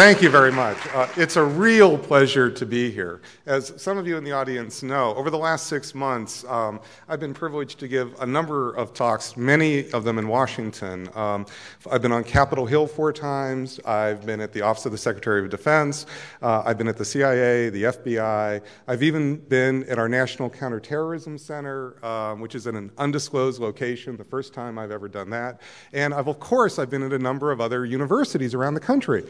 Thank you very much. Uh, it's a real pleasure to be here. As some of you in the audience know, over the last six months, um, I've been privileged to give a number of talks, many of them in Washington. Um, I've been on Capitol Hill four times. I've been at the Office of the Secretary of Defense. Uh, I've been at the CIA, the FBI. I've even been at our National Counterterrorism Center, um, which is in an undisclosed location, the first time I've ever done that. And I've, of course, I've been at a number of other universities around the country.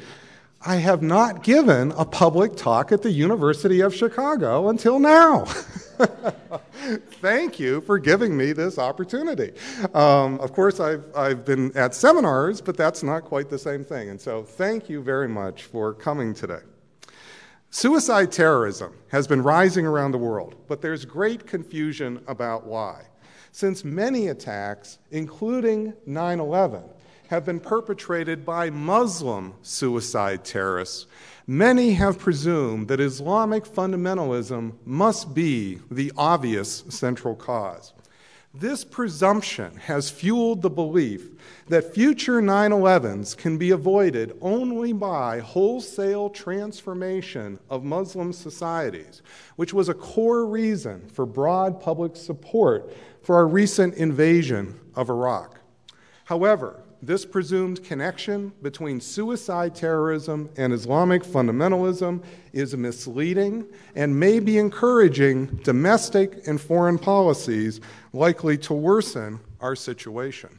I have not given a public talk at the University of Chicago until now. Thank you for giving me this opportunity. Um, of course, I've, I've been at seminars, but that's not quite the same thing. And so, thank you very much for coming today. Suicide terrorism has been rising around the world, but there's great confusion about why. Since many attacks, including 9 11, have been perpetrated by Muslim suicide terrorists, many have presumed that Islamic fundamentalism must be the obvious central cause. This presumption has fueled the belief that future 9 11s can be avoided only by wholesale transformation of Muslim societies, which was a core reason for broad public support for our recent invasion of Iraq. However, this presumed connection between suicide terrorism and Islamic fundamentalism is misleading and may be encouraging domestic and foreign policies likely to worsen our situation.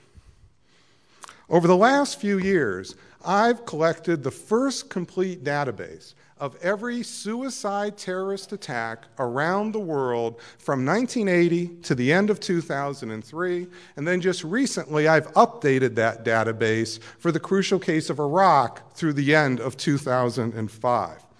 Over the last few years, I've collected the first complete database of every suicide terrorist attack around the world from 1980 to the end of 2003. And then just recently, I've updated that database for the crucial case of Iraq through the end of 2005.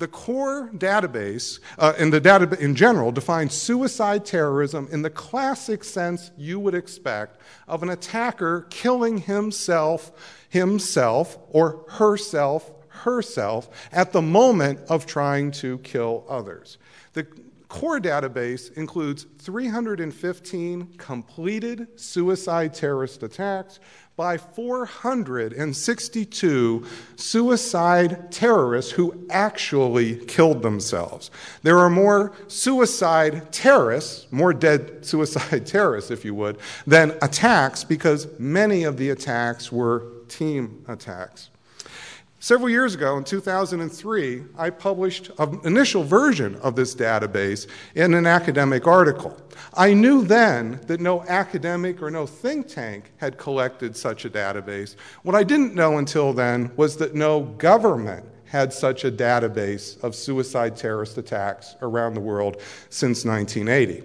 The core database, uh, the data in general, defines suicide terrorism in the classic sense you would expect of an attacker killing himself, himself, or herself herself at the moment of trying to kill others. The core database includes 315 completed suicide terrorist attacks by 462 suicide terrorists who actually killed themselves. There are more suicide terrorists, more dead suicide terrorists, if you would, than attacks because many of the attacks were team attacks. Several years ago, in 2003, I published an initial version of this database in an academic article. I knew then that no academic or no think tank had collected such a database. What I didn't know until then was that no government had such a database of suicide terrorist attacks around the world since 1980.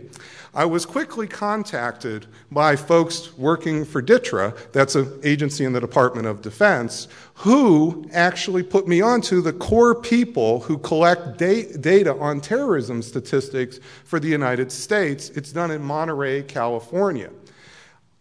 I was quickly contacted by folks working for DTRA, that's an agency in the Department of Defense, who actually put me onto the core people who collect da- data on terrorism statistics for the United States. It's done in Monterey, California.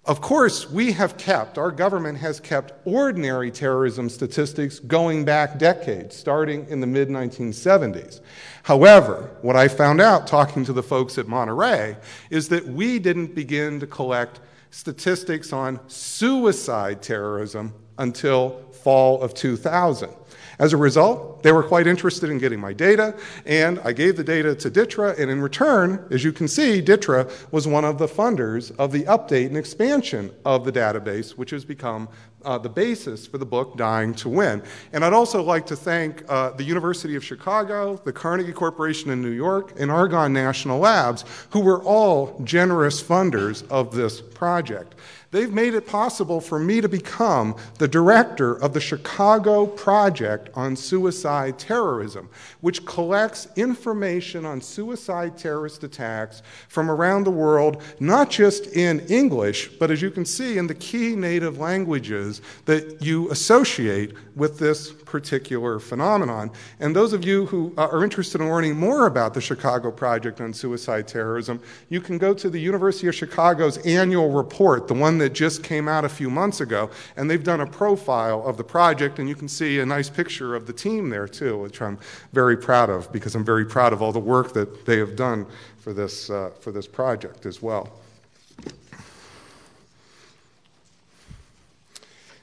Of course, we have kept, our government has kept ordinary terrorism statistics going back decades, starting in the mid 1970s. However, what I found out talking to the folks at Monterey is that we didn't begin to collect statistics on suicide terrorism until fall of 2000. As a result, they were quite interested in getting my data, and I gave the data to DTRA, and in return, as you can see, DTRA was one of the funders of the update and expansion of the database, which has become uh, the basis for the book Dying to Win. And I'd also like to thank uh, the University of Chicago, the Carnegie Corporation in New York, and Argonne National Labs, who were all generous funders of this project. They've made it possible for me to become the director of the Chicago Project on Suicide Terrorism, which collects information on suicide terrorist attacks from around the world, not just in English, but as you can see in the key native languages that you associate with this particular phenomenon. And those of you who uh, are interested in learning more about the Chicago Project on Suicide Terrorism, you can go to the University of Chicago's annual report, the one that just came out a few months ago, and they've done a profile of the project, and you can see a nice picture of the team there too, which I'm very proud of because I'm very proud of all the work that they have done for this, uh, for this project as well.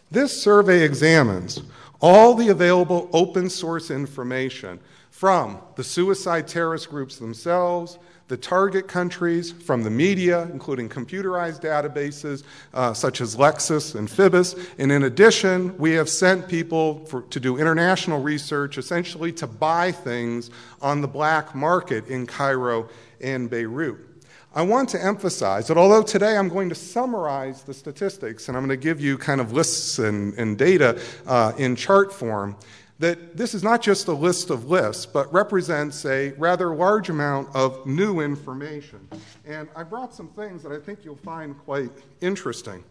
This survey examines all the available open source information from the suicide terrorist groups themselves, the target countries, from the media, including computerized databases uh, such as Lexis and FBIS. And in addition, we have sent people for, to do international research, essentially to buy things on the black market in Cairo and Beirut. I want to emphasize that although today I'm going to summarize the statistics and I'm going to give you kind of lists and, and data uh, in chart form, that this is not just a list of lists, but represents a rather large amount of new information. And I brought some things that I think you'll find quite interesting.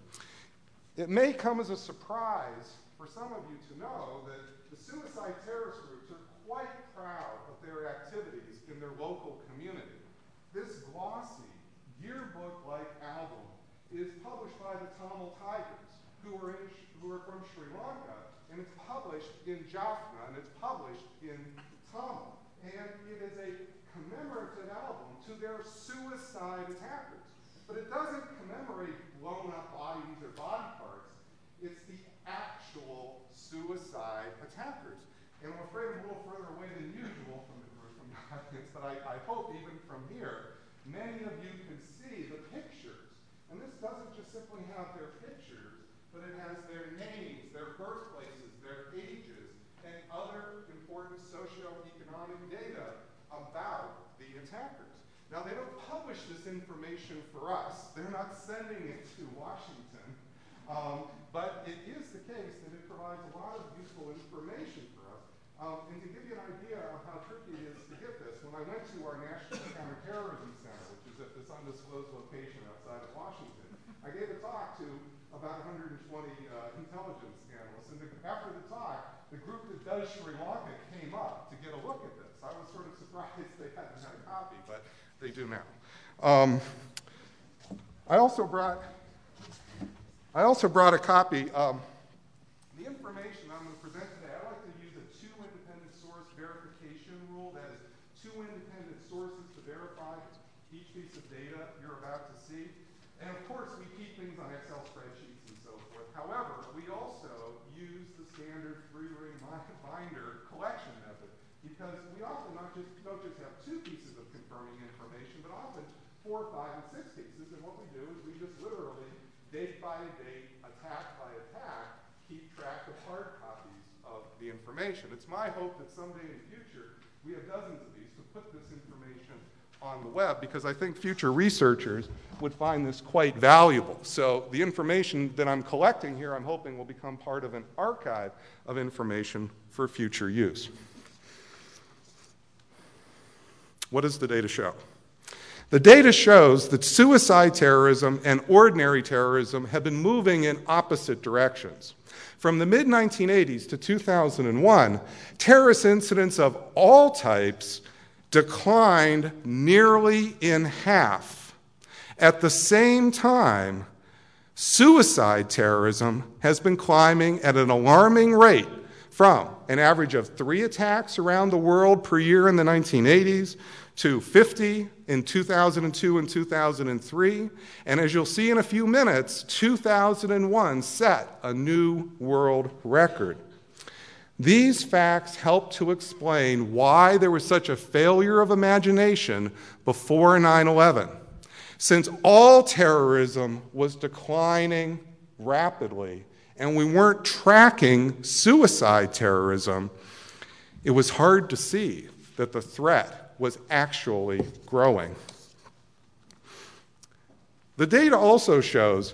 It may come as a surprise for some of you to know that the suicide terrorist groups are quite proud of their activities in their local community. This glossy yearbook-like album is published by the Tamil Tigers, who are, in, who are from Sri Lanka, and it's published in Jaffna, and it's published in Tamil. And it is a commemorative album to their suicide attackers. But it doesn't commemorate blown up bodies or body parts. It's the actual suicide attackers. And I'm afraid I'm a little further away than usual from the group, from the audience, but I, I hope even from here many of you can see the pictures. And this doesn't just simply have their pictures, but it has their names, their birthplaces, their ages, and other important socioeconomic data about the attackers. Now, they don't publish this information for us. They're not sending it to Washington. Um, but it is the case that it provides a lot of useful information for us. Um, and to give you an idea of how tricky it is to get this, when I went to our National Counterterrorism Center, which is at this undisclosed location outside of Washington. I gave a about 120 uh, intelligence analysts, and the, after the talk, the group that does Sri Lanka came up to get a look at this. I was sort of surprised they hadn't had a copy, but they do now. Um, I also brought I also brought a copy. Um, the information I'm going to present today, I like to use a two independent source verification rule. That is two independent sources to verify each piece of data you're about to see. And of course, we keep things on Excel spreadsheets and so forth. However, we also use the standard three-ring binder collection method because we often not just, don't just have two pieces of confirming information, but often four, five, and six pieces. And what we do is we just literally, date by date, attack by attack, keep track of hard copies of the information. It's my hope that someday in the future we have dozens of these to put this information on the web because I think future researchers would find this quite valuable. So, the information that I'm collecting here, I'm hoping will become part of an archive of information for future use. What does the data show? The data shows that suicide terrorism and ordinary terrorism have been moving in opposite directions. From the mid 1980s to 2001, terrorist incidents of all types declined nearly in half. At the same time, suicide terrorism has been climbing at an alarming rate from an average of three attacks around the world per year in the 1980s to 50 in 2002 and 2003. And as you'll see in a few minutes, 2001 set a new world record. These facts help to explain why there was such a failure of imagination before 9 11. Since all terrorism was declining rapidly and we weren't tracking suicide terrorism, it was hard to see that the threat was actually growing. The data also shows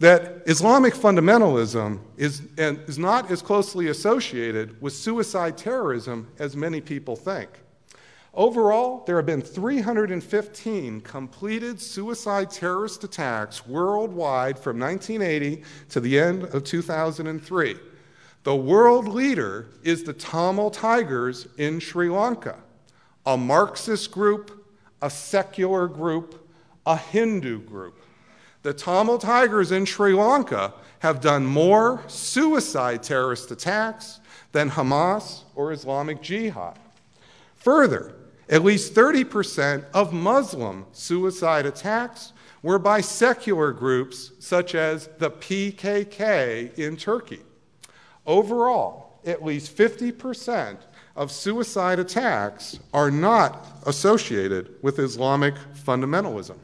that Islamic fundamentalism is, is not as closely associated with suicide terrorism as many people think. Overall, there have been 315 completed suicide terrorist attacks worldwide from 1980 to the end of 2003. The world leader is the Tamil Tigers in Sri Lanka, a Marxist group, a secular group, a Hindu group the Tamil Tigers in Sri Lanka have done more suicide terrorist attacks than Hamas or Islamic Jihad. Further, at least 30% of Muslim suicide attacks were by secular groups such as the PKK in Turkey. Overall, at least 50% of suicide attacks are not associated with Islamic fundamentalism.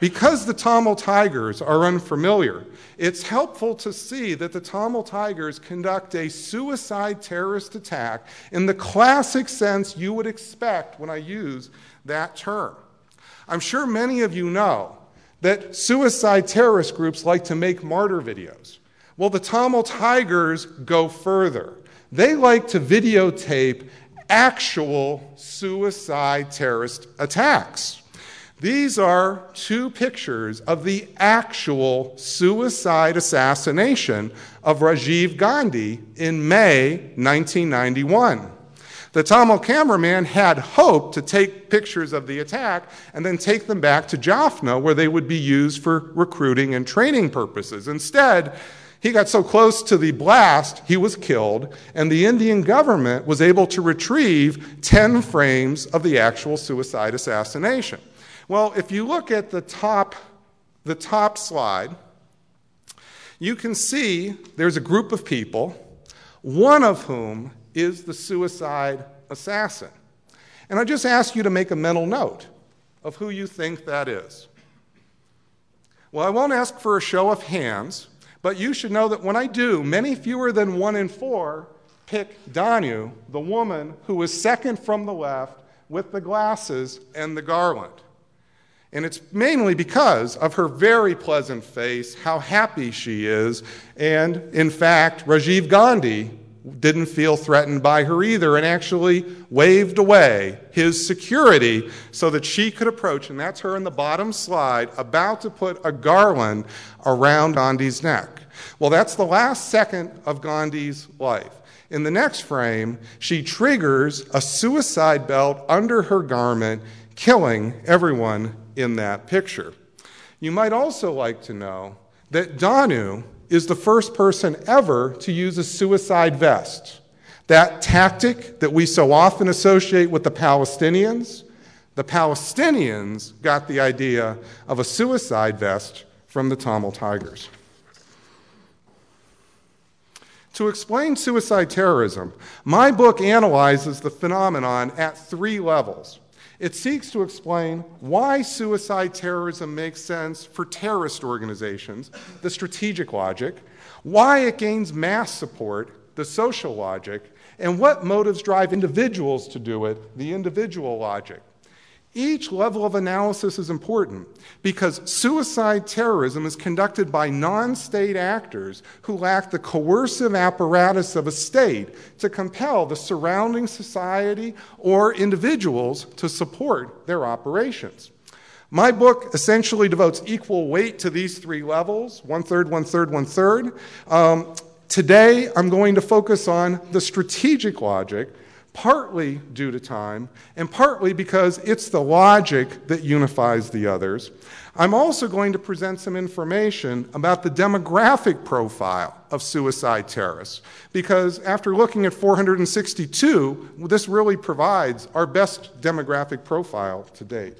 Because the Tamil Tigers are unfamiliar, it's helpful to see that the Tamil Tigers conduct a suicide terrorist attack in the classic sense you would expect when I use that term. I'm sure many of you know that suicide terrorist groups like to make martyr videos. Well, the Tamil Tigers go further. They like to videotape actual suicide terrorist attacks. These are two pictures of the actual suicide assassination of Rajiv Gandhi in May 1991. The Tamil cameraman had hoped to take pictures of the attack and then take them back to Jaffna where they would be used for recruiting and training purposes. Instead, he got so close to the blast, he was killed, and the Indian government was able to retrieve 10 frames of the actual suicide assassination. Well, if you look at the top, the top slide, you can see there's a group of people, one of whom is the suicide assassin. And I just ask you to make a mental note of who you think that is. Well, I won't ask for a show of hands, but you should know that when I do, many fewer than one in four pick Dhanu, the woman who is second from the left with the glasses and the garland. And it's mainly because of her very pleasant face, how happy she is, and in fact, Rajiv Gandhi didn't feel threatened by her either and actually waved away his security so that she could approach, and that's her in the bottom slide, about to put a garland around Gandhi's neck. Well, that's the last second of Gandhi's life. In the next frame, she triggers a suicide belt under her garment, killing everyone in that picture. You might also like to know that Dhanu is the first person ever to use a suicide vest. That tactic that we so often associate with the Palestinians, the Palestinians got the idea of a suicide vest from the Tamil Tigers. To explain suicide terrorism, my book analyzes the phenomenon at three levels. It seeks to explain why suicide terrorism makes sense for terrorist organizations, the strategic logic, why it gains mass support, the social logic, and what motives drive individuals to do it, the individual logic. Each level of analysis is important because suicide terrorism is conducted by non state actors who lack the coercive apparatus of a state to compel the surrounding society or individuals to support their operations. My book essentially devotes equal weight to these three levels one third, one third, one third. Um, today, I'm going to focus on the strategic logic partly due to time, and partly because it's the logic that unifies the others. I'm also going to present some information about the demographic profile of suicide terrorists, because after looking at 462, this really provides our best demographic profile to date.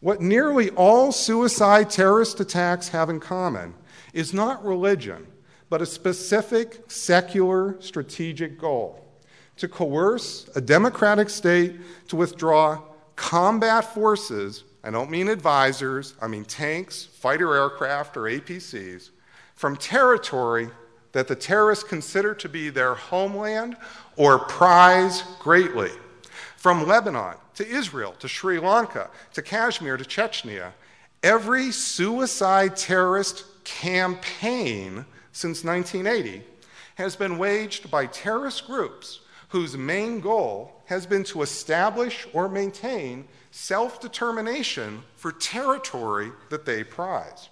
What nearly all suicide terrorist attacks have in common is not religion but a specific secular strategic goal to coerce a democratic state to withdraw combat forces, I don't mean advisors, I mean tanks, fighter aircraft, or APCs, from territory that the terrorists consider to be their homeland or prize greatly. From Lebanon to Israel to Sri Lanka to Kashmir to Chechnya, every suicide terrorist campaign since 1980 has been waged by terrorist groups whose main goal has been to establish or maintain self determination for territory that they prize.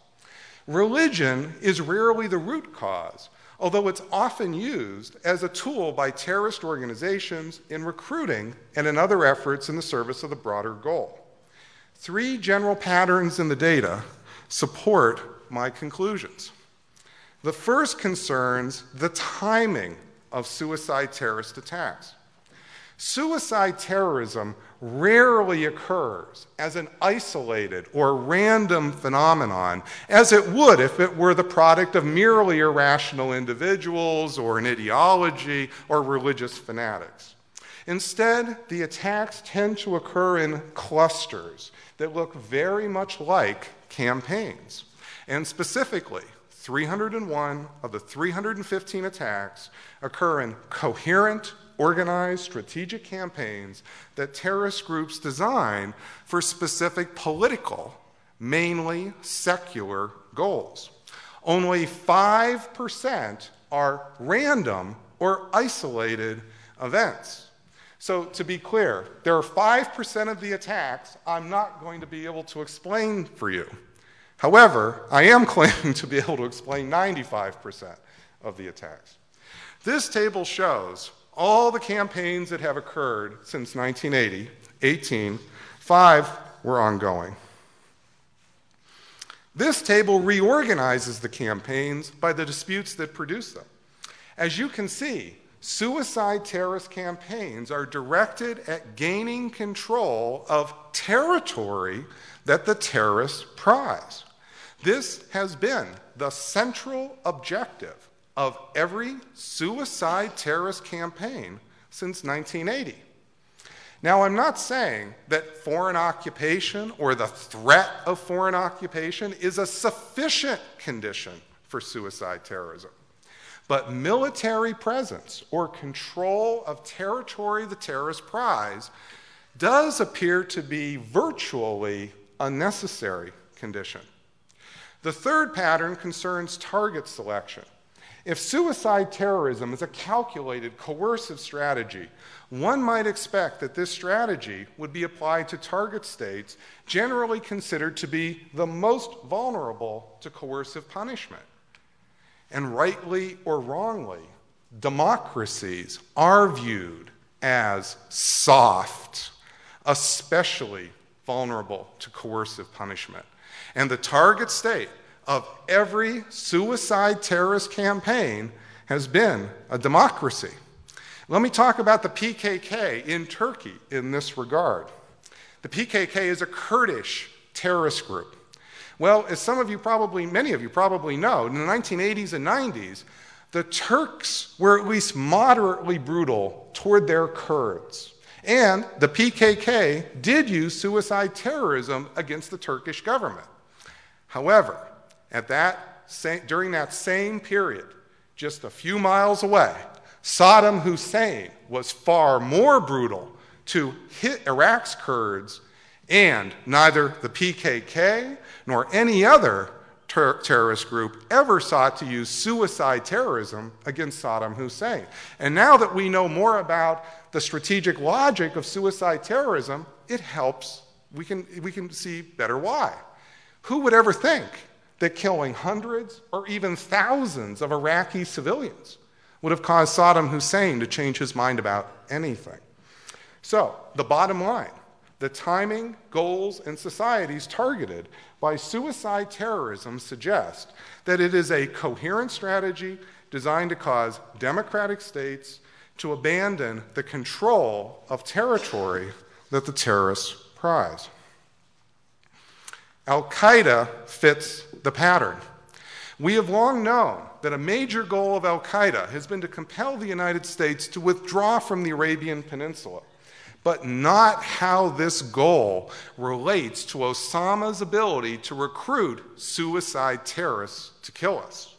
Religion is rarely the root cause, although it's often used as a tool by terrorist organizations in recruiting and in other efforts in the service of the broader goal. Three general patterns in the data support my conclusions. The first concerns the timing of suicide terrorist attacks. Suicide terrorism rarely occurs as an isolated or random phenomenon, as it would if it were the product of merely irrational individuals or an ideology or religious fanatics. Instead, the attacks tend to occur in clusters that look very much like campaigns. And specifically, 301 of the 315 attacks occur in coherent, organized strategic campaigns that terrorist groups design for specific political, mainly secular goals. Only 5% are random or isolated events. So, to be clear, there are 5% of the attacks I'm not going to be able to explain for you. However, I am claiming to be able to explain 95% of the attacks. This table shows all the campaigns that have occurred since 1980, 18, five were ongoing. This table reorganizes the campaigns by the disputes that produce them. As you can see, suicide terrorist campaigns are directed at gaining control of territory that the terrorists prize. This has been the central objective of every suicide terrorist campaign since 1980. Now, I'm not saying that foreign occupation or the threat of foreign occupation is a sufficient condition for suicide terrorism. But military presence or control of territory the terrorist prize does appear to be virtually a necessary condition. The third pattern concerns target selection. If suicide terrorism is a calculated, coercive strategy, one might expect that this strategy would be applied to target states generally considered to be the most vulnerable to coercive punishment. And rightly or wrongly, democracies are viewed as soft, especially vulnerable to coercive punishment. And the target state of every suicide terrorist campaign has been a democracy. Let me talk about the PKK in Turkey in this regard. The PKK is a Kurdish terrorist group. Well, as some of you probably, many of you probably know, in the 1980s and 90s, the Turks were at least moderately brutal toward their Kurds. And the PKK did use suicide terrorism against the Turkish government. However, at that same, during that same period, just a few miles away, Saddam Hussein was far more brutal to hit Iraq's Kurds, and neither the PKK nor any other ter- terrorist group ever sought to use suicide terrorism against Saddam Hussein. And now that we know more about the strategic logic of suicide terrorism, it helps. We can, we can see better why. Who would ever think that killing hundreds or even thousands of Iraqi civilians would have caused Saddam Hussein to change his mind about anything. So, the bottom line the timing, goals, and societies targeted by suicide terrorism suggest that it is a coherent strategy designed to cause democratic states to abandon the control of territory that the terrorists prize. Al Qaeda fits the pattern. We have long known that a major goal of Al Qaeda has been to compel the United States to withdraw from the Arabian Peninsula, but not how this goal relates to Osama's ability to recruit suicide terrorists to kill us.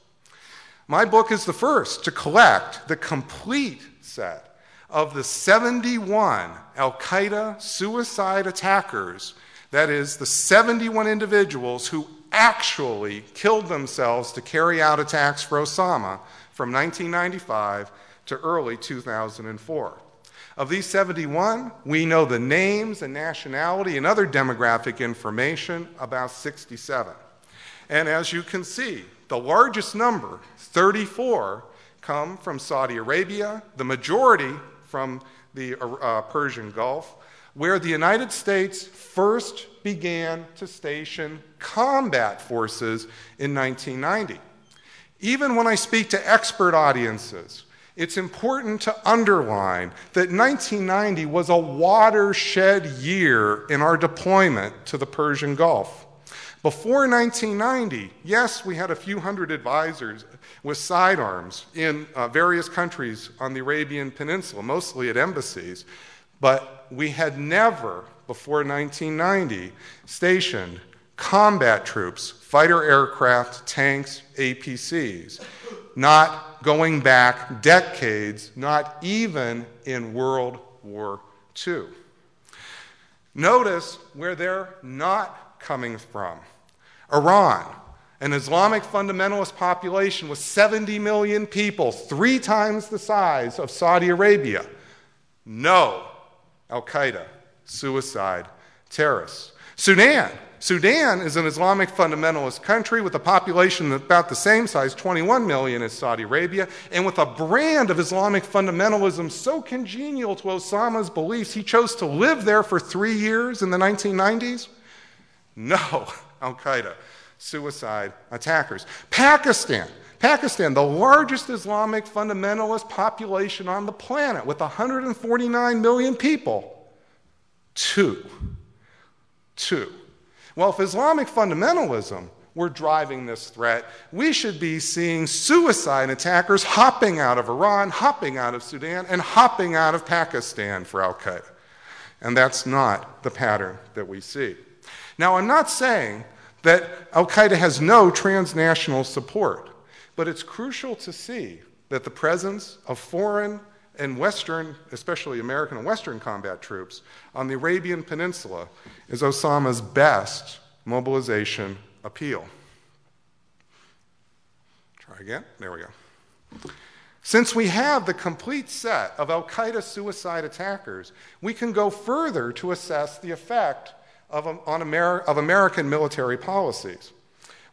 My book is the first to collect the complete set of the 71 Al Qaeda suicide attackers, that is, the 71 individuals who actually killed themselves to carry out attacks for Osama from 1995 to early 2004. Of these 71, we know the names and nationality and other demographic information about 67. And as you can see, the largest number, 34, come from Saudi Arabia, the majority from the uh, Persian Gulf, where the United States first began to station combat forces in 1990. Even when I speak to expert audiences it's important to underline that 1990 was a watershed year in our deployment to the Persian Gulf. Before 1990, yes, we had a few hundred advisors with sidearms in uh, various countries on the Arabian Peninsula, mostly at embassies, but we had never, before 1990, stationed combat troops, fighter aircraft, tanks, APCs, not going back decades, not even in World War II. Notice where they're not coming from. Iran, an Islamic fundamentalist population with 70 million people, three times the size of Saudi Arabia. No Al Qaeda, suicide, terrorists. Sudan, Sudan is an Islamic fundamentalist country with a population about the same size, 21 million, as Saudi Arabia, and with a brand of Islamic fundamentalism so congenial to Osama's beliefs, he chose to live there for three years in the 1990s? No, Al Qaeda, suicide attackers. Pakistan. Pakistan, the largest Islamic fundamentalist population on the planet, with 149 million people. Two. Two. Well, if Islamic fundamentalism were driving this threat, we should be seeing suicide attackers hopping out of Iran, hopping out of Sudan, and hopping out of Pakistan for Al Qaeda. And that's not the pattern that we see. Now, I'm not saying that Al Qaeda has no transnational support, but it's crucial to see that the presence of foreign and Western, especially American and Western combat troops on the Arabian Peninsula is Osama's best mobilization appeal. Try again. There we go. Since we have the complete set of Al Qaeda suicide attackers, we can go further to assess the effect of, um, on Amer- of American military policies.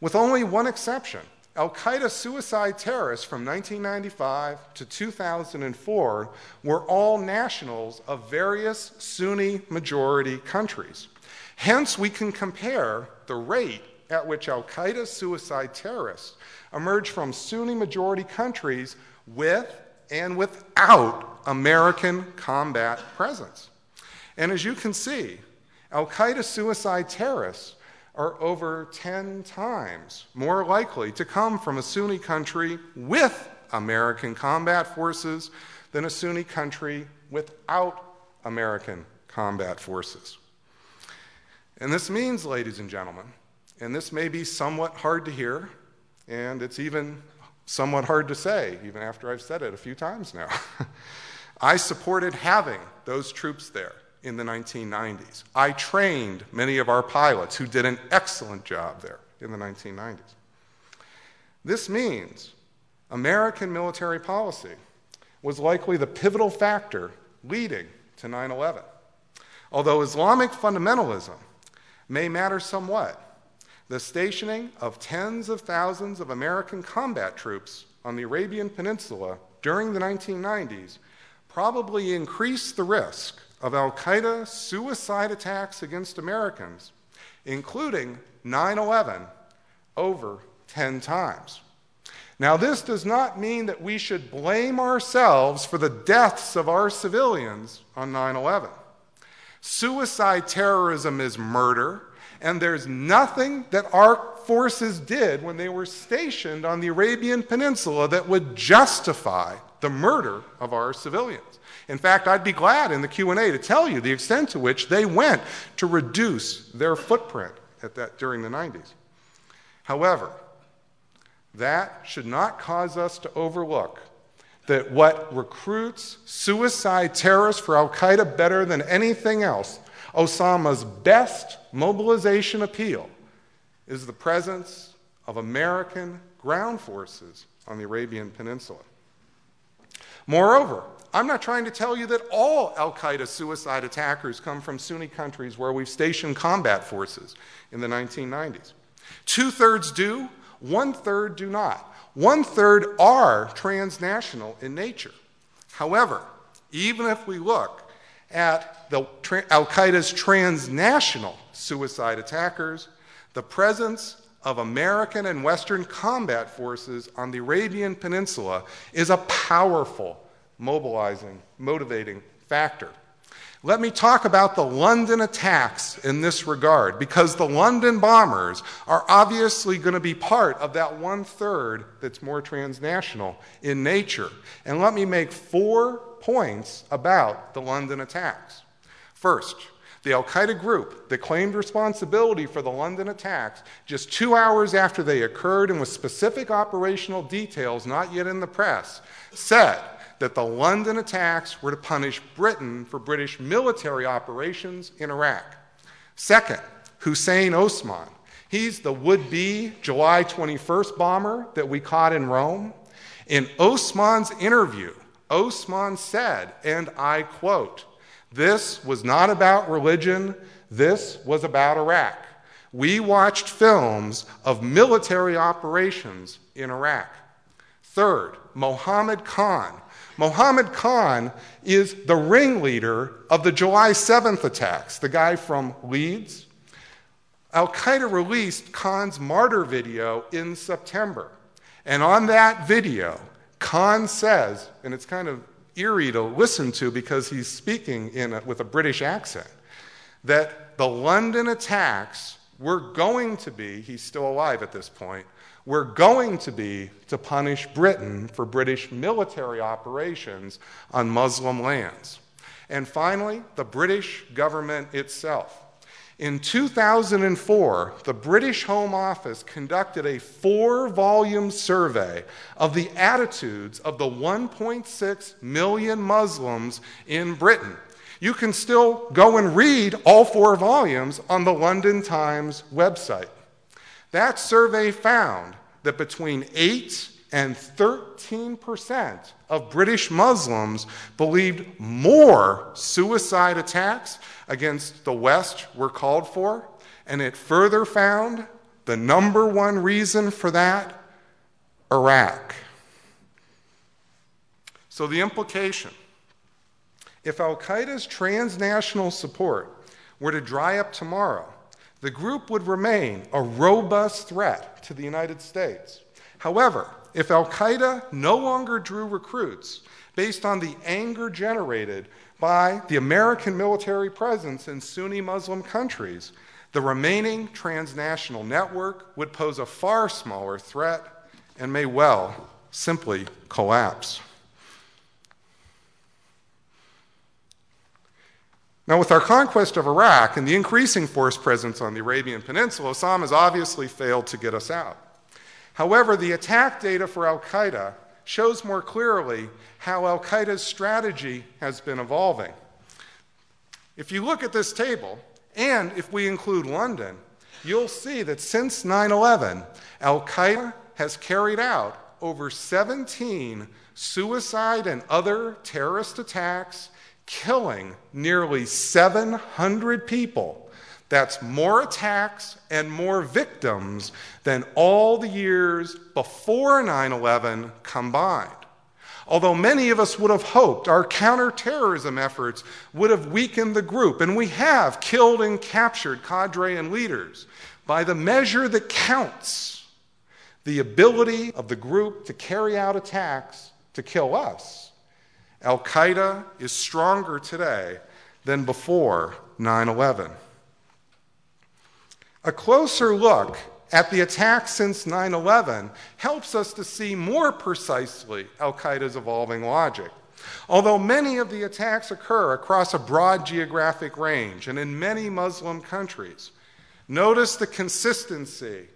With only one exception, Al Qaeda suicide terrorists from 1995 to 2004 were all nationals of various Sunni majority countries. Hence, we can compare the rate at which Al Qaeda suicide terrorists emerge from Sunni majority countries with and without American combat presence. And as you can see, Al Qaeda suicide terrorists are over 10 times more likely to come from a Sunni country with American combat forces than a Sunni country without American combat forces. And this means, ladies and gentlemen, and this may be somewhat hard to hear, and it's even somewhat hard to say, even after I've said it a few times now. I supported having those troops there in the 1990s. I trained many of our pilots who did an excellent job there in the 1990s. This means American military policy was likely the pivotal factor leading to 9 11. Although Islamic fundamentalism may matter somewhat, the stationing of tens of thousands of American combat troops on the Arabian Peninsula during the 1990s probably increased the risk of Al Qaeda suicide attacks against Americans, including 9 11, over 10 times. Now, this does not mean that we should blame ourselves for the deaths of our civilians on 9 11. Suicide terrorism is murder, and there's nothing that our forces did when they were stationed on the Arabian Peninsula that would justify the murder of our civilians. In fact, I'd be glad in the Q&A to tell you the extent to which they went to reduce their footprint at that during the 90s. However, that should not cause us to overlook that what recruits suicide terrorists for Al Qaeda better than anything else, Osama's best mobilization appeal, is the presence of American ground forces on the Arabian Peninsula. Moreover, I'm not trying to tell you that all Al Qaeda suicide attackers come from Sunni countries where we've stationed combat forces in the 1990s. Two thirds do, one third do not. One third are transnational in nature. However, even if we look at Al Qaeda's transnational suicide attackers, the presence of American and Western combat forces on the Arabian Peninsula is a powerful, mobilizing, motivating factor. Let me talk about the London attacks in this regard, because the London bombers are obviously going to be part of that one third that's more transnational in nature. And let me make four points about the London attacks. First, the Al Qaeda group that claimed responsibility for the London attacks just two hours after they occurred and with specific operational details not yet in the press said that the London attacks were to punish Britain for British military operations in Iraq. Second, Hussein Osman. He's the would be July 21st bomber that we caught in Rome. In Osman's interview, Osman said, and I quote, this was not about religion, this was about Iraq. We watched films of military operations in Iraq. Third, Mohammed Khan. Mohammed Khan is the ringleader of the July 7th attacks, the guy from Leeds. Al Qaeda released Khan's martyr video in September. And on that video, Khan says, and it's kind of eerie to listen to because he's speaking a, with a British accent, that the London attacks were going to be, he's still alive at this point, were going to be to punish Britain for British military operations on Muslim lands. And finally, the British government itself. In 2004, the British Home Office conducted a four volume survey of the attitudes of the 1.6 million Muslims in Britain. You can still go and read all four volumes on the London Times website. That survey found that between 8 and 13% of British Muslims believed more suicide attacks against the West were called for. And it further found the number one reason for that Iraq. So, the implication if Al Qaeda's transnational support were to dry up tomorrow, the group would remain a robust threat to the United States. However, if Al Qaeda no longer drew recruits based on the anger generated by the American military presence in Sunni Muslim countries, the remaining transnational network would pose a far smaller threat and may well simply collapse. Now, with our conquest of Iraq and the increasing force presence on the Arabian Peninsula, Osama has obviously failed to get us out. However, the attack data for Al Qaeda shows more clearly how Al Qaeda's strategy has been evolving. If you look at this table, and if we include London, you'll see that since 9 11, Al Qaeda has carried out over 17 suicide and other terrorist attacks, killing nearly 700 people that's more attacks and more victims than all the years before 9 11 combined. Although many of us would have hoped our counterterrorism efforts would have weakened the group, and we have killed and captured cadre and leaders, by the measure that counts, the ability of the group to carry out attacks to kill us, Al Qaeda is stronger today than before 9 11. A closer look at the attacks since 9 11 helps us to see more precisely Al Qaeda's evolving logic. Although many of the attacks occur across a broad geographic range and in many Muslim countries, notice the consistency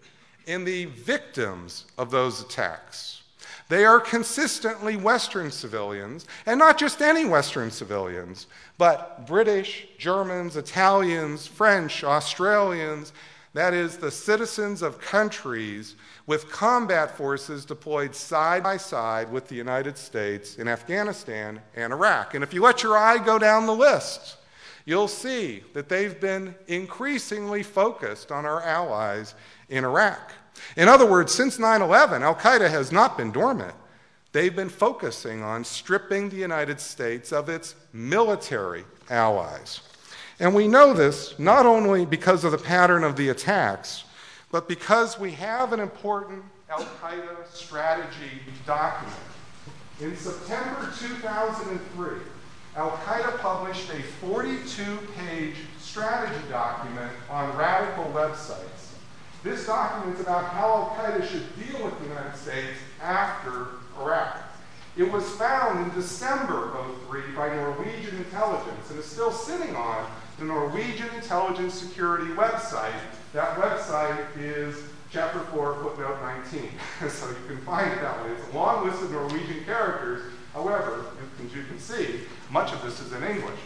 in the victims of those attacks. They are consistently Western civilians, and not just any Western civilians, but British, Germans, Italians, French, Australians, that is, the citizens of countries with combat forces deployed side by side with the United States in Afghanistan and Iraq. And if you let your eye go down the list, you'll see that they've been increasingly focused on our allies in Iraq. In other words, since 9 11, Al Qaeda has not been dormant. They've been focusing on stripping the United States of its military allies. And we know this not only because of the pattern of the attacks, but because we have an important Al Qaeda strategy document. In September 2003, Al Qaeda published a 42 page strategy document on radical websites. This document is about how Al Qaeda should deal with the United States after Iraq. It was found in December of 03 by Norwegian intelligence and is still sitting on the Norwegian intelligence security website. That website is chapter 4, footnote 19. so you can find it that way. It's a long list of Norwegian characters. However, as you can see, much of this is in English.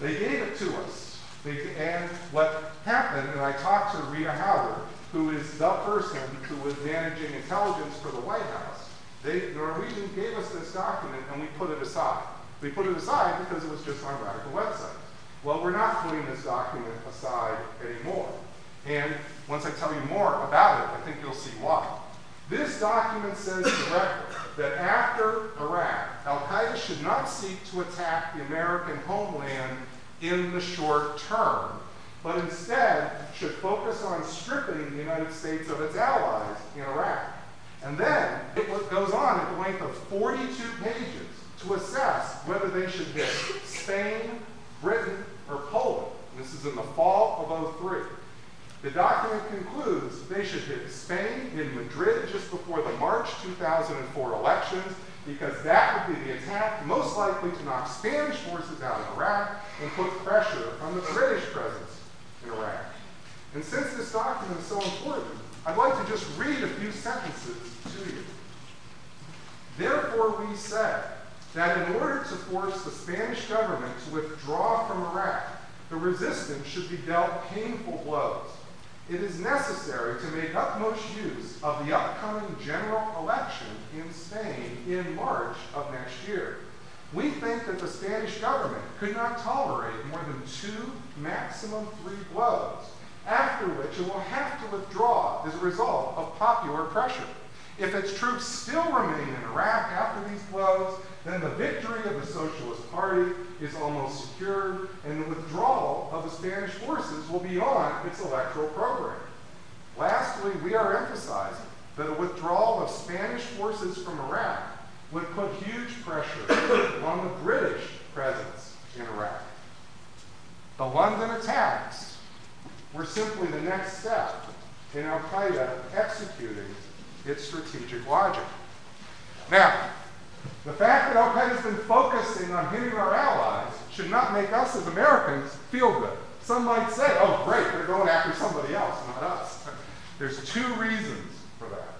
They gave it to us. They, and what happened, and I talked to Rita Howard, who is the person who was managing intelligence for the White House. They, the Norwegian gave us this document and we put it aside. We put it aside because it was just on radical websites. Well, we're not putting this document aside anymore. And once I tell you more about it, I think you'll see why. This document says directly that after Iraq, Al Qaeda should not seek to attack the American homeland in the short term, but instead should focus on stripping the United States of its allies in Iraq. And then it goes on at the length of 42 pages to assess whether they should hit Spain, Britain, or Poland. This is in the fall of 03. The document concludes they should hit Spain in Madrid just before the March 2004 elections because that would be the attack most likely to knock Spanish forces out of Iraq and put pressure on the British presence in Iraq. And since this document is so important, I'd like to just read a few sentences to you. Therefore, we said that in order to force the Spanish government to withdraw from Iraq, the resistance should be dealt painful blows it is necessary to make utmost use of the upcoming general election in Spain in March of next year. We think that the Spanish government could not tolerate more than two, maximum three blows, after which it will have to withdraw as a result of popular pressure. If its troops still remain in Iraq after these blows, then the victory of the Socialist Party is almost secured, and the withdrawal of the Spanish forces will be on its electoral program. Lastly, we are emphasizing that a withdrawal of Spanish forces from Iraq would put huge pressure on the British presence in Iraq. The London attacks were simply the next step in Al Qaeda executing its strategic logic. Now, the fact that Al Qaeda has been focusing on hitting our allies should not make us as Americans feel good. Some might say, oh, great, they're going after somebody else, not us. There's two reasons for that.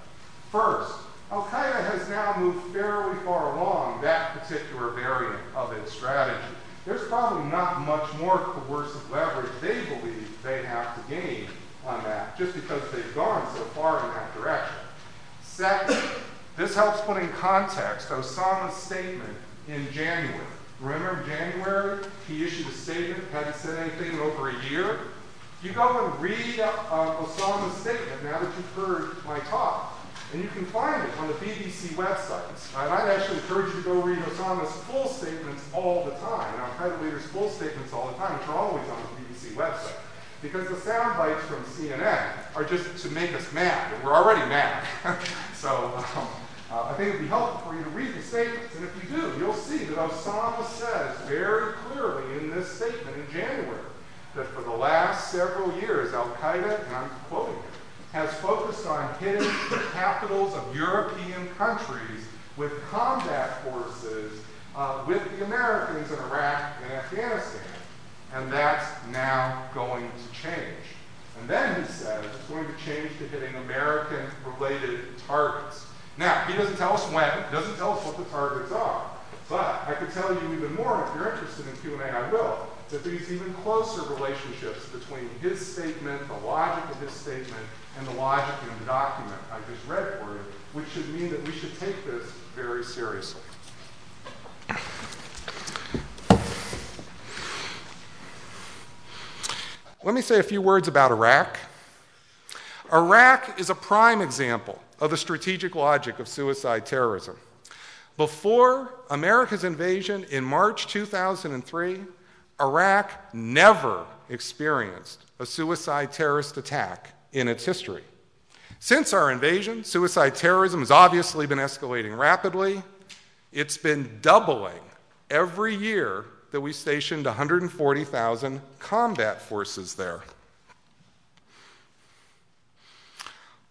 First, Al Qaeda has now moved fairly far along that particular variant of its strategy. There's probably not much more coercive leverage they believe they have to gain on that just because they've gone so far in that direction. Second, this helps put in context Osama's statement in January. Remember January? He issued a statement, hadn't said anything in over a year. You go and read uh, Osama's statement now that you've heard my talk. And you can find it on the BBC websites. And I'd actually encourage you to go read Osama's full statements all the time, and Al Qaeda leaders' full statements all the time, which are always on the BBC website. Because the sound bites from CNN are just to make us mad, and we're already mad. so um, uh, I think it would be helpful for you to read the statements. And if you do, you'll see that Osama says very clearly in this statement in January that for the last several years, Al Qaeda, and I'm quoting him, has focused on hitting the capitals of European countries with combat forces uh, with the Americans in Iraq and Afghanistan. And that's now going to change. And then he says it's going to change to hitting American related targets. Now, he doesn't tell us when, he doesn't tell us what the targets are. But I could tell you even more, if you're interested in Q&A, I will, that there's even closer relationships between his statement, the logic of his statement, and the logic in the document I just read for you, which should mean that we should take this very seriously. Let me say a few words about Iraq. Iraq is a prime example of the strategic logic of suicide terrorism. Before America's invasion in March 2003, Iraq never experienced a suicide terrorist attack in its history. Since our invasion, suicide terrorism has obviously been escalating rapidly. It's been doubling every year that we stationed 140,000 combat forces there.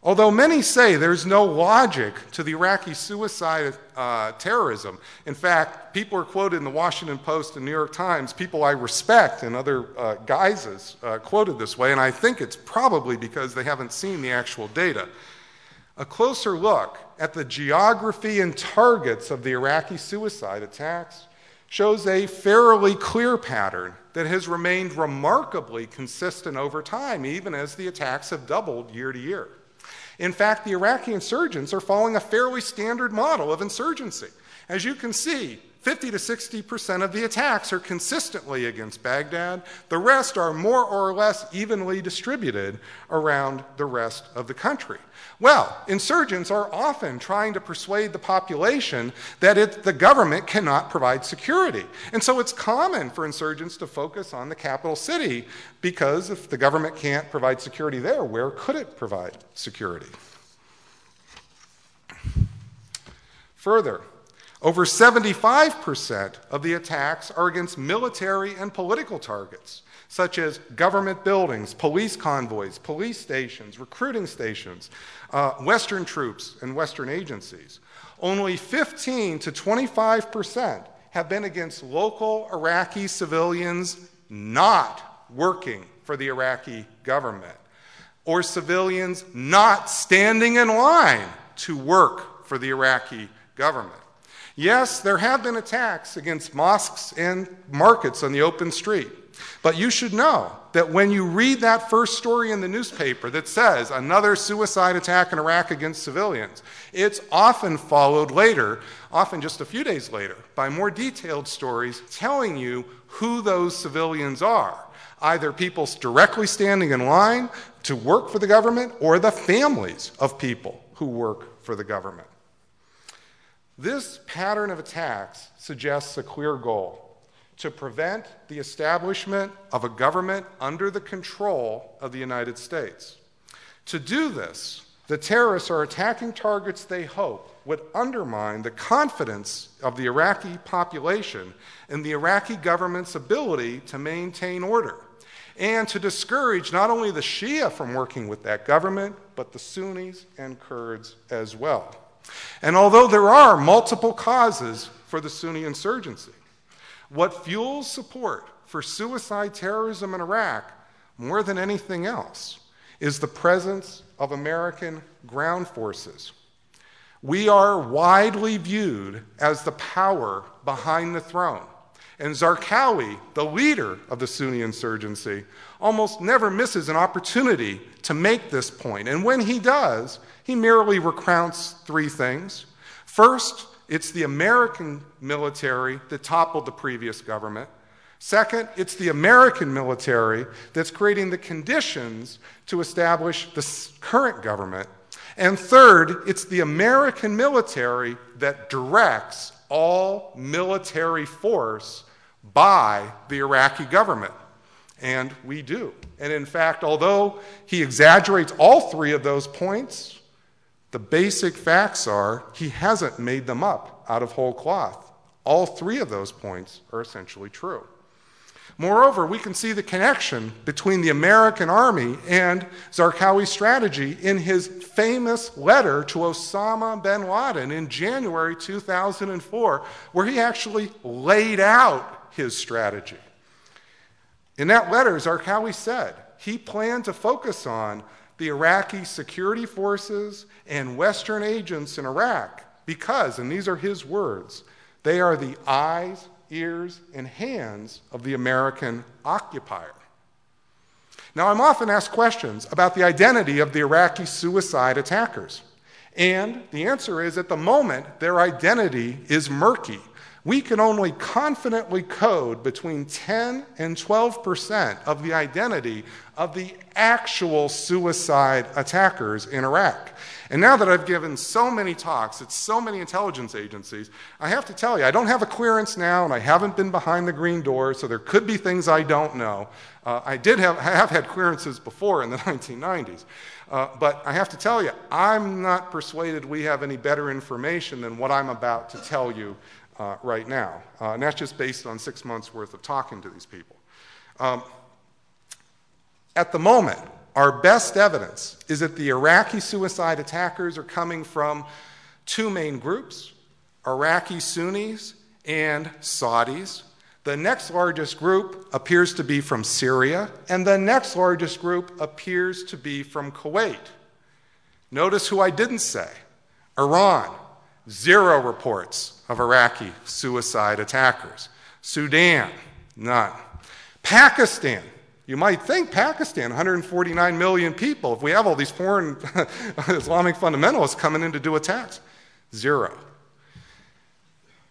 Although many say there's no logic to the Iraqi suicide uh, terrorism, in fact, people are quoted in the Washington Post and New York Times, people I respect in other uh, guises uh, quoted this way, and I think it's probably because they haven't seen the actual data. A closer look at the geography and targets of the Iraqi suicide attacks shows a fairly clear pattern that has remained remarkably consistent over time, even as the attacks have doubled year to year. In fact, the Iraqi insurgents are following a fairly standard model of insurgency. As you can see, 50 to 60% of the attacks are consistently against Baghdad. The rest are more or less evenly distributed around the rest of the country. Well, insurgents are often trying to persuade the population that it, the government cannot provide security. And so it's common for insurgents to focus on the capital city because if the government can't provide security there, where could it provide security? Further, over 75% of the attacks are against military and political targets, such as government buildings, police convoys, police stations, recruiting stations, uh, Western troops, and Western agencies. Only 15 to 25% have been against local Iraqi civilians not working for the Iraqi government, or civilians not standing in line to work for the Iraqi government. Yes, there have been attacks against mosques and markets on the open street. But you should know that when you read that first story in the newspaper that says another suicide attack in Iraq against civilians, it's often followed later, often just a few days later, by more detailed stories telling you who those civilians are. Either people directly standing in line to work for the government or the families of people who work for the government. This pattern of attacks suggests a clear goal to prevent the establishment of a government under the control of the United States. To do this, the terrorists are attacking targets they hope would undermine the confidence of the Iraqi population in the Iraqi government's ability to maintain order and to discourage not only the Shia from working with that government, but the Sunnis and Kurds as well. And although there are multiple causes for the Sunni insurgency, what fuels support for suicide terrorism in Iraq more than anything else is the presence of American ground forces. We are widely viewed as the power behind the throne. And Zarqawi, the leader of the Sunni insurgency, almost never misses an opportunity to make this point. And when he does, he merely recounts three things. First, it's the American military that toppled the previous government. Second, it's the American military that's creating the conditions to establish the current government. And third, it's the American military that directs all military force by the Iraqi government. And we do. And in fact, although he exaggerates all three of those points, the basic facts are he hasn't made them up out of whole cloth. All three of those points are essentially true. Moreover, we can see the connection between the American Army and Zarqawi's strategy in his famous letter to Osama bin Laden in January 2004, where he actually laid out his strategy. In that letter, Zarqawi said he planned to focus on the Iraqi security forces and Western agents in Iraq because, and these are his words, they are the eyes, ears, and hands of the American occupier. Now, I'm often asked questions about the identity of the Iraqi suicide attackers. And the answer is at the moment, their identity is murky. We can only confidently code between 10 and 12 percent of the identity of the actual suicide attackers in Iraq. And now that I've given so many talks at so many intelligence agencies, I have to tell you, I don't have a clearance now, and I haven't been behind the green door, so there could be things I don't know. Uh, I did have, have had clearances before in the 1990s. Uh, but I have to tell you, I'm not persuaded we have any better information than what I'm about to tell you uh, right now. Uh, and that's just based on six months' worth of talking to these people. Um, at the moment, our best evidence is that the Iraqi suicide attackers are coming from two main groups Iraqi Sunnis and Saudis. The next largest group appears to be from Syria, and the next largest group appears to be from Kuwait. Notice who I didn't say Iran, zero reports of Iraqi suicide attackers. Sudan, none. Pakistan, you might think Pakistan, 149 million people, if we have all these foreign Islamic fundamentalists coming in to do attacks, zero.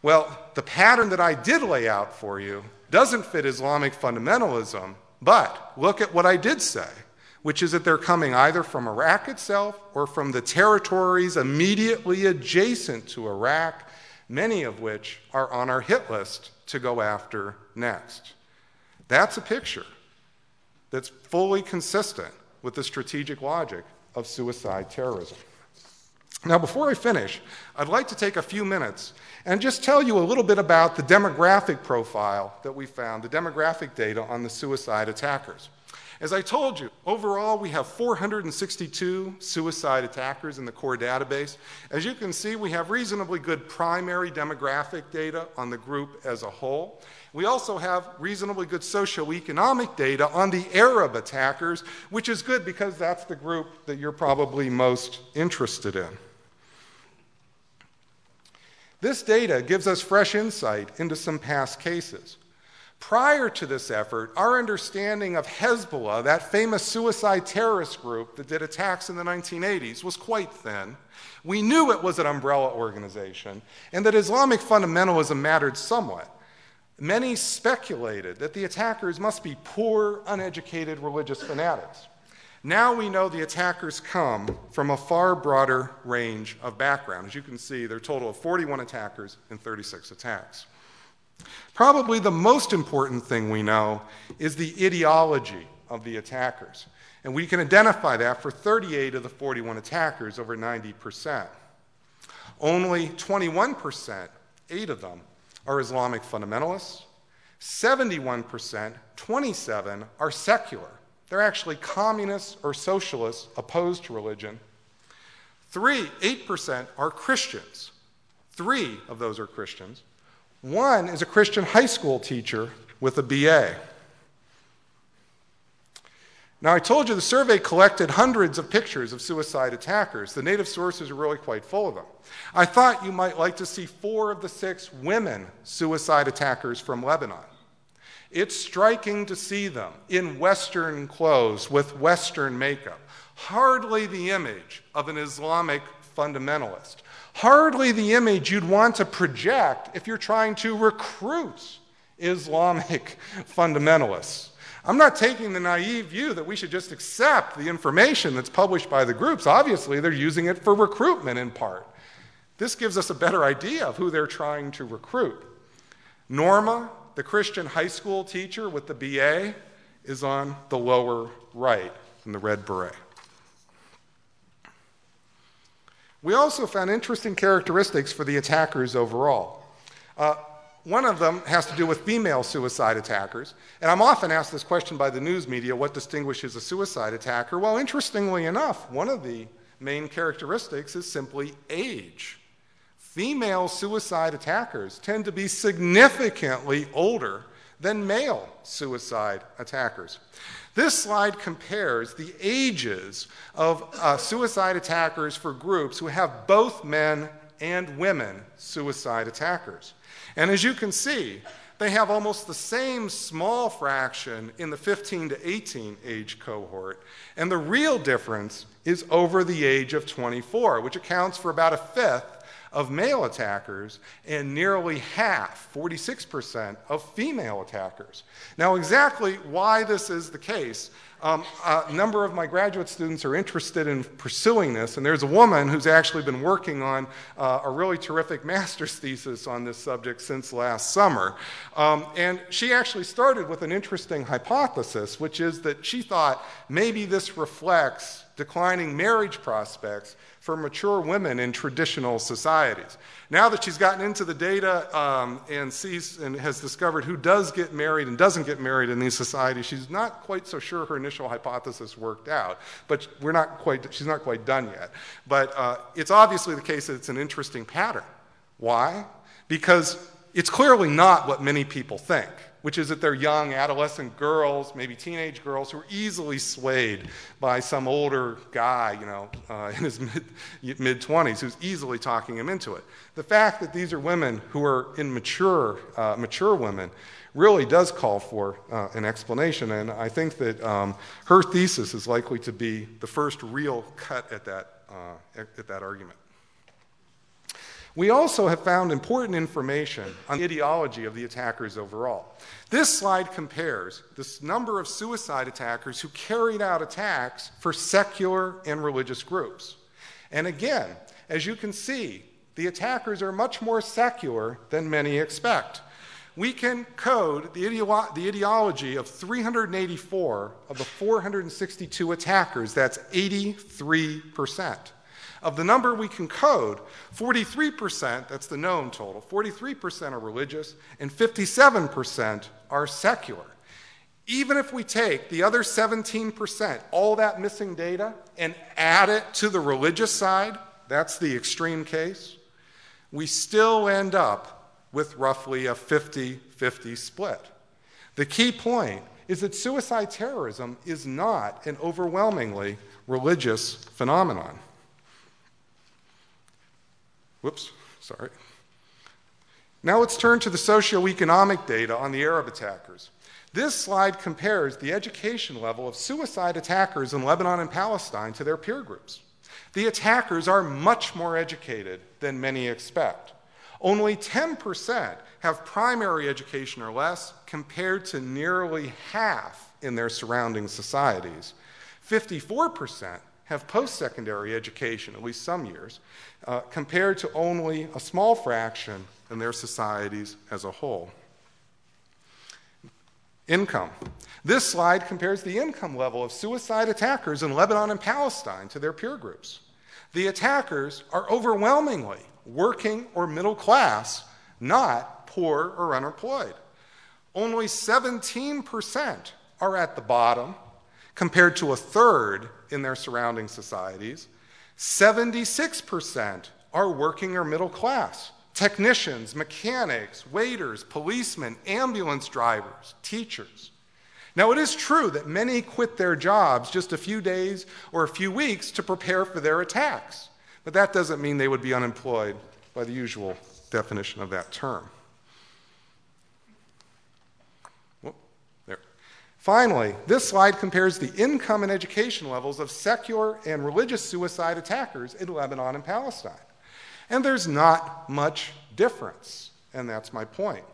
Well, the pattern that I did lay out for you doesn't fit Islamic fundamentalism, but look at what I did say, which is that they're coming either from Iraq itself or from the territories immediately adjacent to Iraq, many of which are on our hit list to go after next. That's a picture that's fully consistent with the strategic logic of suicide terrorism. Now, before I finish, I'd like to take a few minutes and just tell you a little bit about the demographic profile that we found, the demographic data on the suicide attackers. As I told you, overall we have 462 suicide attackers in the core database. As you can see, we have reasonably good primary demographic data on the group as a whole. We also have reasonably good socioeconomic data on the Arab attackers, which is good because that's the group that you're probably most interested in. This data gives us fresh insight into some past cases. Prior to this effort, our understanding of Hezbollah, that famous suicide terrorist group that did attacks in the 1980s, was quite thin. We knew it was an umbrella organization and that Islamic fundamentalism mattered somewhat. Many speculated that the attackers must be poor, uneducated religious fanatics. Now we know the attackers come from a far broader range of background. As you can see, there are a total of 41 attackers and 36 attacks. Probably the most important thing we know is the ideology of the attackers. And we can identify that for 38 of the 41 attackers, over 90%. Only 21%, eight of them, are Islamic fundamentalists. 71%, 27, are secular. They're actually communists or socialists opposed to religion. Three, 8% are Christians. Three of those are Christians. One is a Christian high school teacher with a BA. Now, I told you the survey collected hundreds of pictures of suicide attackers. The native sources are really quite full of them. I thought you might like to see four of the six women suicide attackers from Lebanon. It's striking to see them in Western clothes with Western makeup. Hardly the image of an Islamic fundamentalist. Hardly the image you'd want to project if you're trying to recruit Islamic fundamentalists. I'm not taking the naive view that we should just accept the information that's published by the groups. Obviously, they're using it for recruitment in part. This gives us a better idea of who they're trying to recruit. Norma, the Christian high school teacher with the BA, is on the lower right in the red beret. We also found interesting characteristics for the attackers overall. Uh, one of them has to do with female suicide attackers. And I'm often asked this question by the news media what distinguishes a suicide attacker? Well, interestingly enough, one of the main characteristics is simply age. Female suicide attackers tend to be significantly older than male suicide attackers. This slide compares the ages of uh, suicide attackers for groups who have both men and women suicide attackers. And as you can see, they have almost the same small fraction in the 15 to 18 age cohort. And the real difference is over the age of 24, which accounts for about a fifth of male attackers and nearly half, 46%, of female attackers. Now, exactly why this is the case um, a number of my graduate students are interested in pursuing this, and there's a woman who's actually been working on uh, a really terrific master's thesis on this subject since last summer. Um, and she actually started with an interesting hypothesis, which is that she thought maybe this reflects declining marriage prospects for mature women in traditional societies. Now that she's gotten into the data um, and sees and has discovered who does get married and doesn't get married in these societies, she's not quite so sure her initial hypothesis worked out. But we're not quite, she's not quite done yet. But uh, it's obviously the case that it's an interesting pattern. Why? Because it's clearly not what many people think which is that they're young adolescent girls, maybe teenage girls, who are easily swayed by some older guy, you know, uh, in his mid 20s, who's easily talking him into it. The fact that these are women who are immature, uh, mature women, really does call for uh, an explanation, and I think that um, her thesis is likely to be the first real cut at that, uh, at that argument. We also have found important information on the ideology of the attackers overall. This slide compares the number of suicide attackers who carried out attacks for secular and religious groups. And again, as you can see, the attackers are much more secular than many expect. We can code the, ideo- the ideology of 384 of the 462 attackers, that's 83%. Of the number we can code, 43%, that's the known total, 43% are religious and 57% are secular. Even if we take the other 17%, all that missing data, and add it to the religious side, that's the extreme case, we still end up with roughly a 50 50 split. The key point is that suicide terrorism is not an overwhelmingly religious phenomenon. Whoops, sorry. Now let's turn to the socioeconomic data on the Arab attackers. This slide compares the education level of suicide attackers in Lebanon and Palestine to their peer groups. The attackers are much more educated than many expect. Only 10% have primary education or less, compared to nearly half in their surrounding societies. 54% have post secondary education, at least some years, uh, compared to only a small fraction in their societies as a whole. Income. This slide compares the income level of suicide attackers in Lebanon and Palestine to their peer groups. The attackers are overwhelmingly working or middle class, not poor or unemployed. Only 17% are at the bottom, compared to a third in their surrounding societies. 76% are working or middle class technicians, mechanics, waiters, policemen, ambulance drivers, teachers. Now, it is true that many quit their jobs just a few days or a few weeks to prepare for their attacks, but that doesn't mean they would be unemployed by the usual definition of that term. Finally, this slide compares the income and education levels of secular and religious suicide attackers in Lebanon and Palestine. And there's not much difference, and that's my point.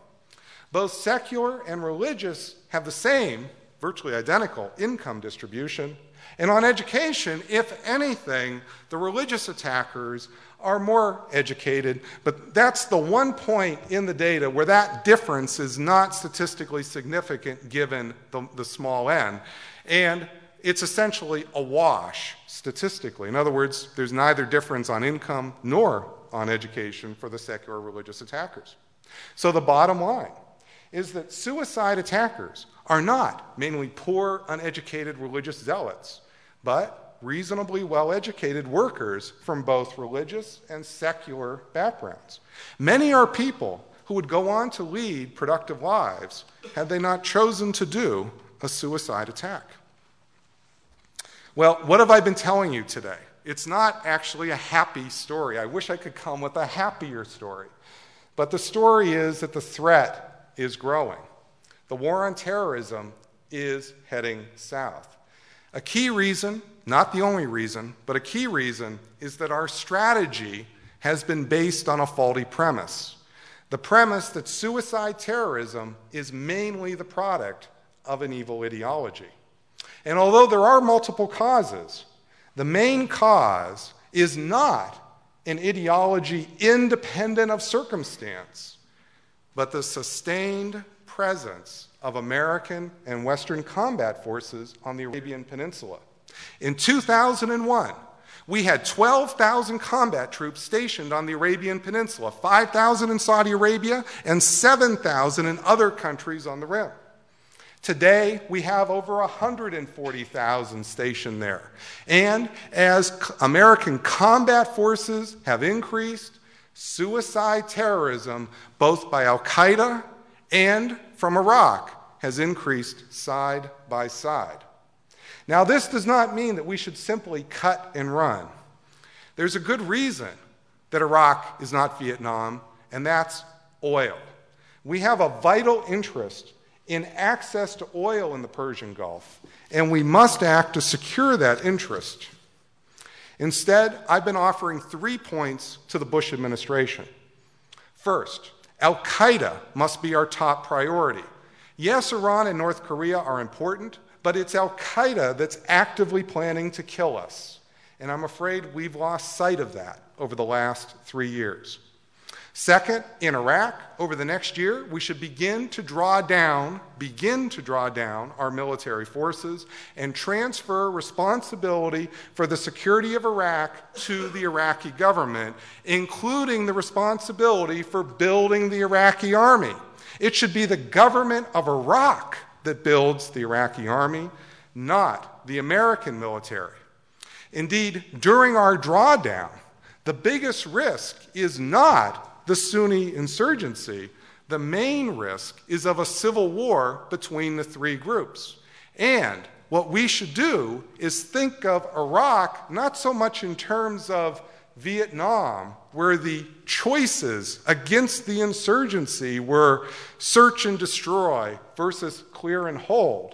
Both secular and religious have the same, virtually identical, income distribution. And on education, if anything, the religious attackers are more educated, but that's the one point in the data where that difference is not statistically significant given the, the small n. And it's essentially a wash statistically. In other words, there's neither difference on income nor on education for the secular religious attackers. So the bottom line is that suicide attackers are not mainly poor, uneducated religious zealots, but reasonably well educated workers from both religious and secular backgrounds. Many are people who would go on to lead productive lives had they not chosen to do a suicide attack. Well, what have I been telling you today? It's not actually a happy story. I wish I could come with a happier story. But the story is that the threat is growing. The war on terrorism is heading south. A key reason not the only reason, but a key reason, is that our strategy has been based on a faulty premise. The premise that suicide terrorism is mainly the product of an evil ideology. And although there are multiple causes, the main cause is not an ideology independent of circumstance, but the sustained presence of American and Western combat forces on the Arabian Peninsula. In 2001, we had 12,000 combat troops stationed on the Arabian Peninsula, 5,000 in Saudi Arabia, and 7,000 in other countries on the rim. Today, we have over 140,000 stationed there. And as American combat forces have increased, suicide terrorism, both by Al Qaeda and from Iraq, has increased side by side. Now, this does not mean that we should simply cut and run. There's a good reason that Iraq is not Vietnam, and that's oil. We have a vital interest in access to oil in the Persian Gulf, and we must act to secure that interest. Instead, I've been offering three points to the Bush administration. First, Al Qaeda must be our top priority. Yes, Iran and North Korea are important, but it's Al Qaeda that's actively planning to kill us. And I'm afraid we've lost sight of that over the last three years. Second, in Iraq, over the next year, we should begin to draw down, begin to draw down our military forces and transfer responsibility for the security of Iraq to the Iraqi government, including the responsibility for building the Iraqi army. It should be the government of Iraq that builds the Iraqi army, not the American military. Indeed, during our drawdown, the biggest risk is not the Sunni insurgency. The main risk is of a civil war between the three groups. And what we should do is think of Iraq not so much in terms of Vietnam, where the choices against the insurgency were search and destroy versus clear and hold.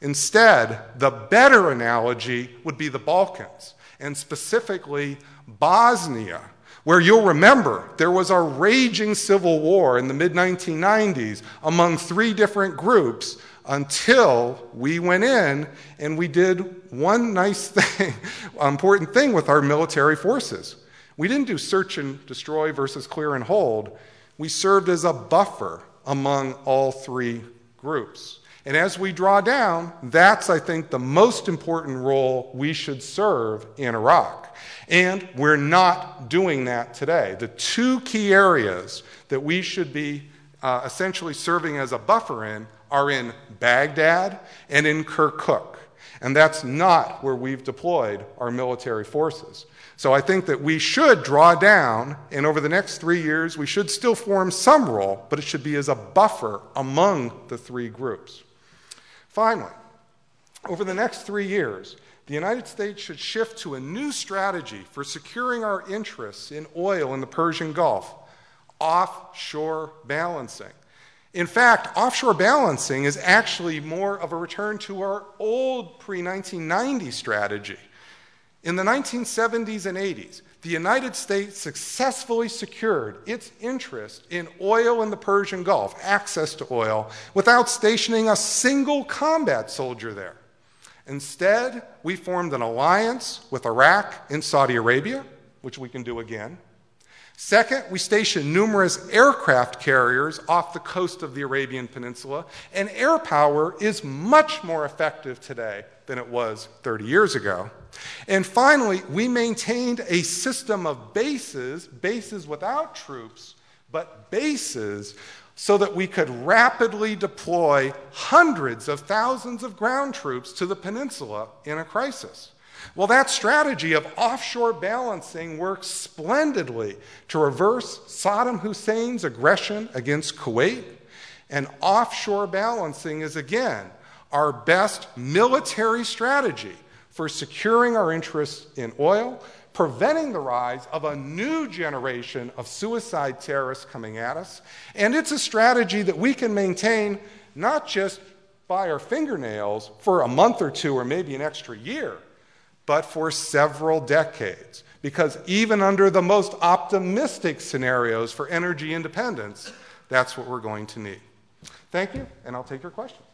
Instead, the better analogy would be the Balkans, and specifically Bosnia, where you'll remember there was a raging civil war in the mid 1990s among three different groups until we went in and we did one nice thing, important thing with our military forces. We didn't do search and destroy versus clear and hold. We served as a buffer among all three groups. And as we draw down, that's, I think, the most important role we should serve in Iraq. And we're not doing that today. The two key areas that we should be uh, essentially serving as a buffer in are in Baghdad and in Kirkuk. And that's not where we've deployed our military forces. So I think that we should draw down, and over the next three years, we should still form some role, but it should be as a buffer among the three groups. Finally, over the next three years, the United States should shift to a new strategy for securing our interests in oil in the Persian Gulf offshore balancing. In fact, offshore balancing is actually more of a return to our old pre 1990 strategy. In the 1970s and 80s, the United States successfully secured its interest in oil in the Persian Gulf, access to oil, without stationing a single combat soldier there. Instead, we formed an alliance with Iraq and Saudi Arabia, which we can do again. Second, we stationed numerous aircraft carriers off the coast of the Arabian Peninsula, and air power is much more effective today than it was 30 years ago. And finally, we maintained a system of bases, bases without troops, but bases so that we could rapidly deploy hundreds of thousands of ground troops to the peninsula in a crisis. Well, that strategy of offshore balancing works splendidly to reverse Saddam Hussein's aggression against Kuwait. And offshore balancing is again our best military strategy for securing our interests in oil, preventing the rise of a new generation of suicide terrorists coming at us. And it's a strategy that we can maintain not just by our fingernails for a month or two or maybe an extra year but for several decades. Because even under the most optimistic scenarios for energy independence, that's what we're going to need. Thank you, and I'll take your questions.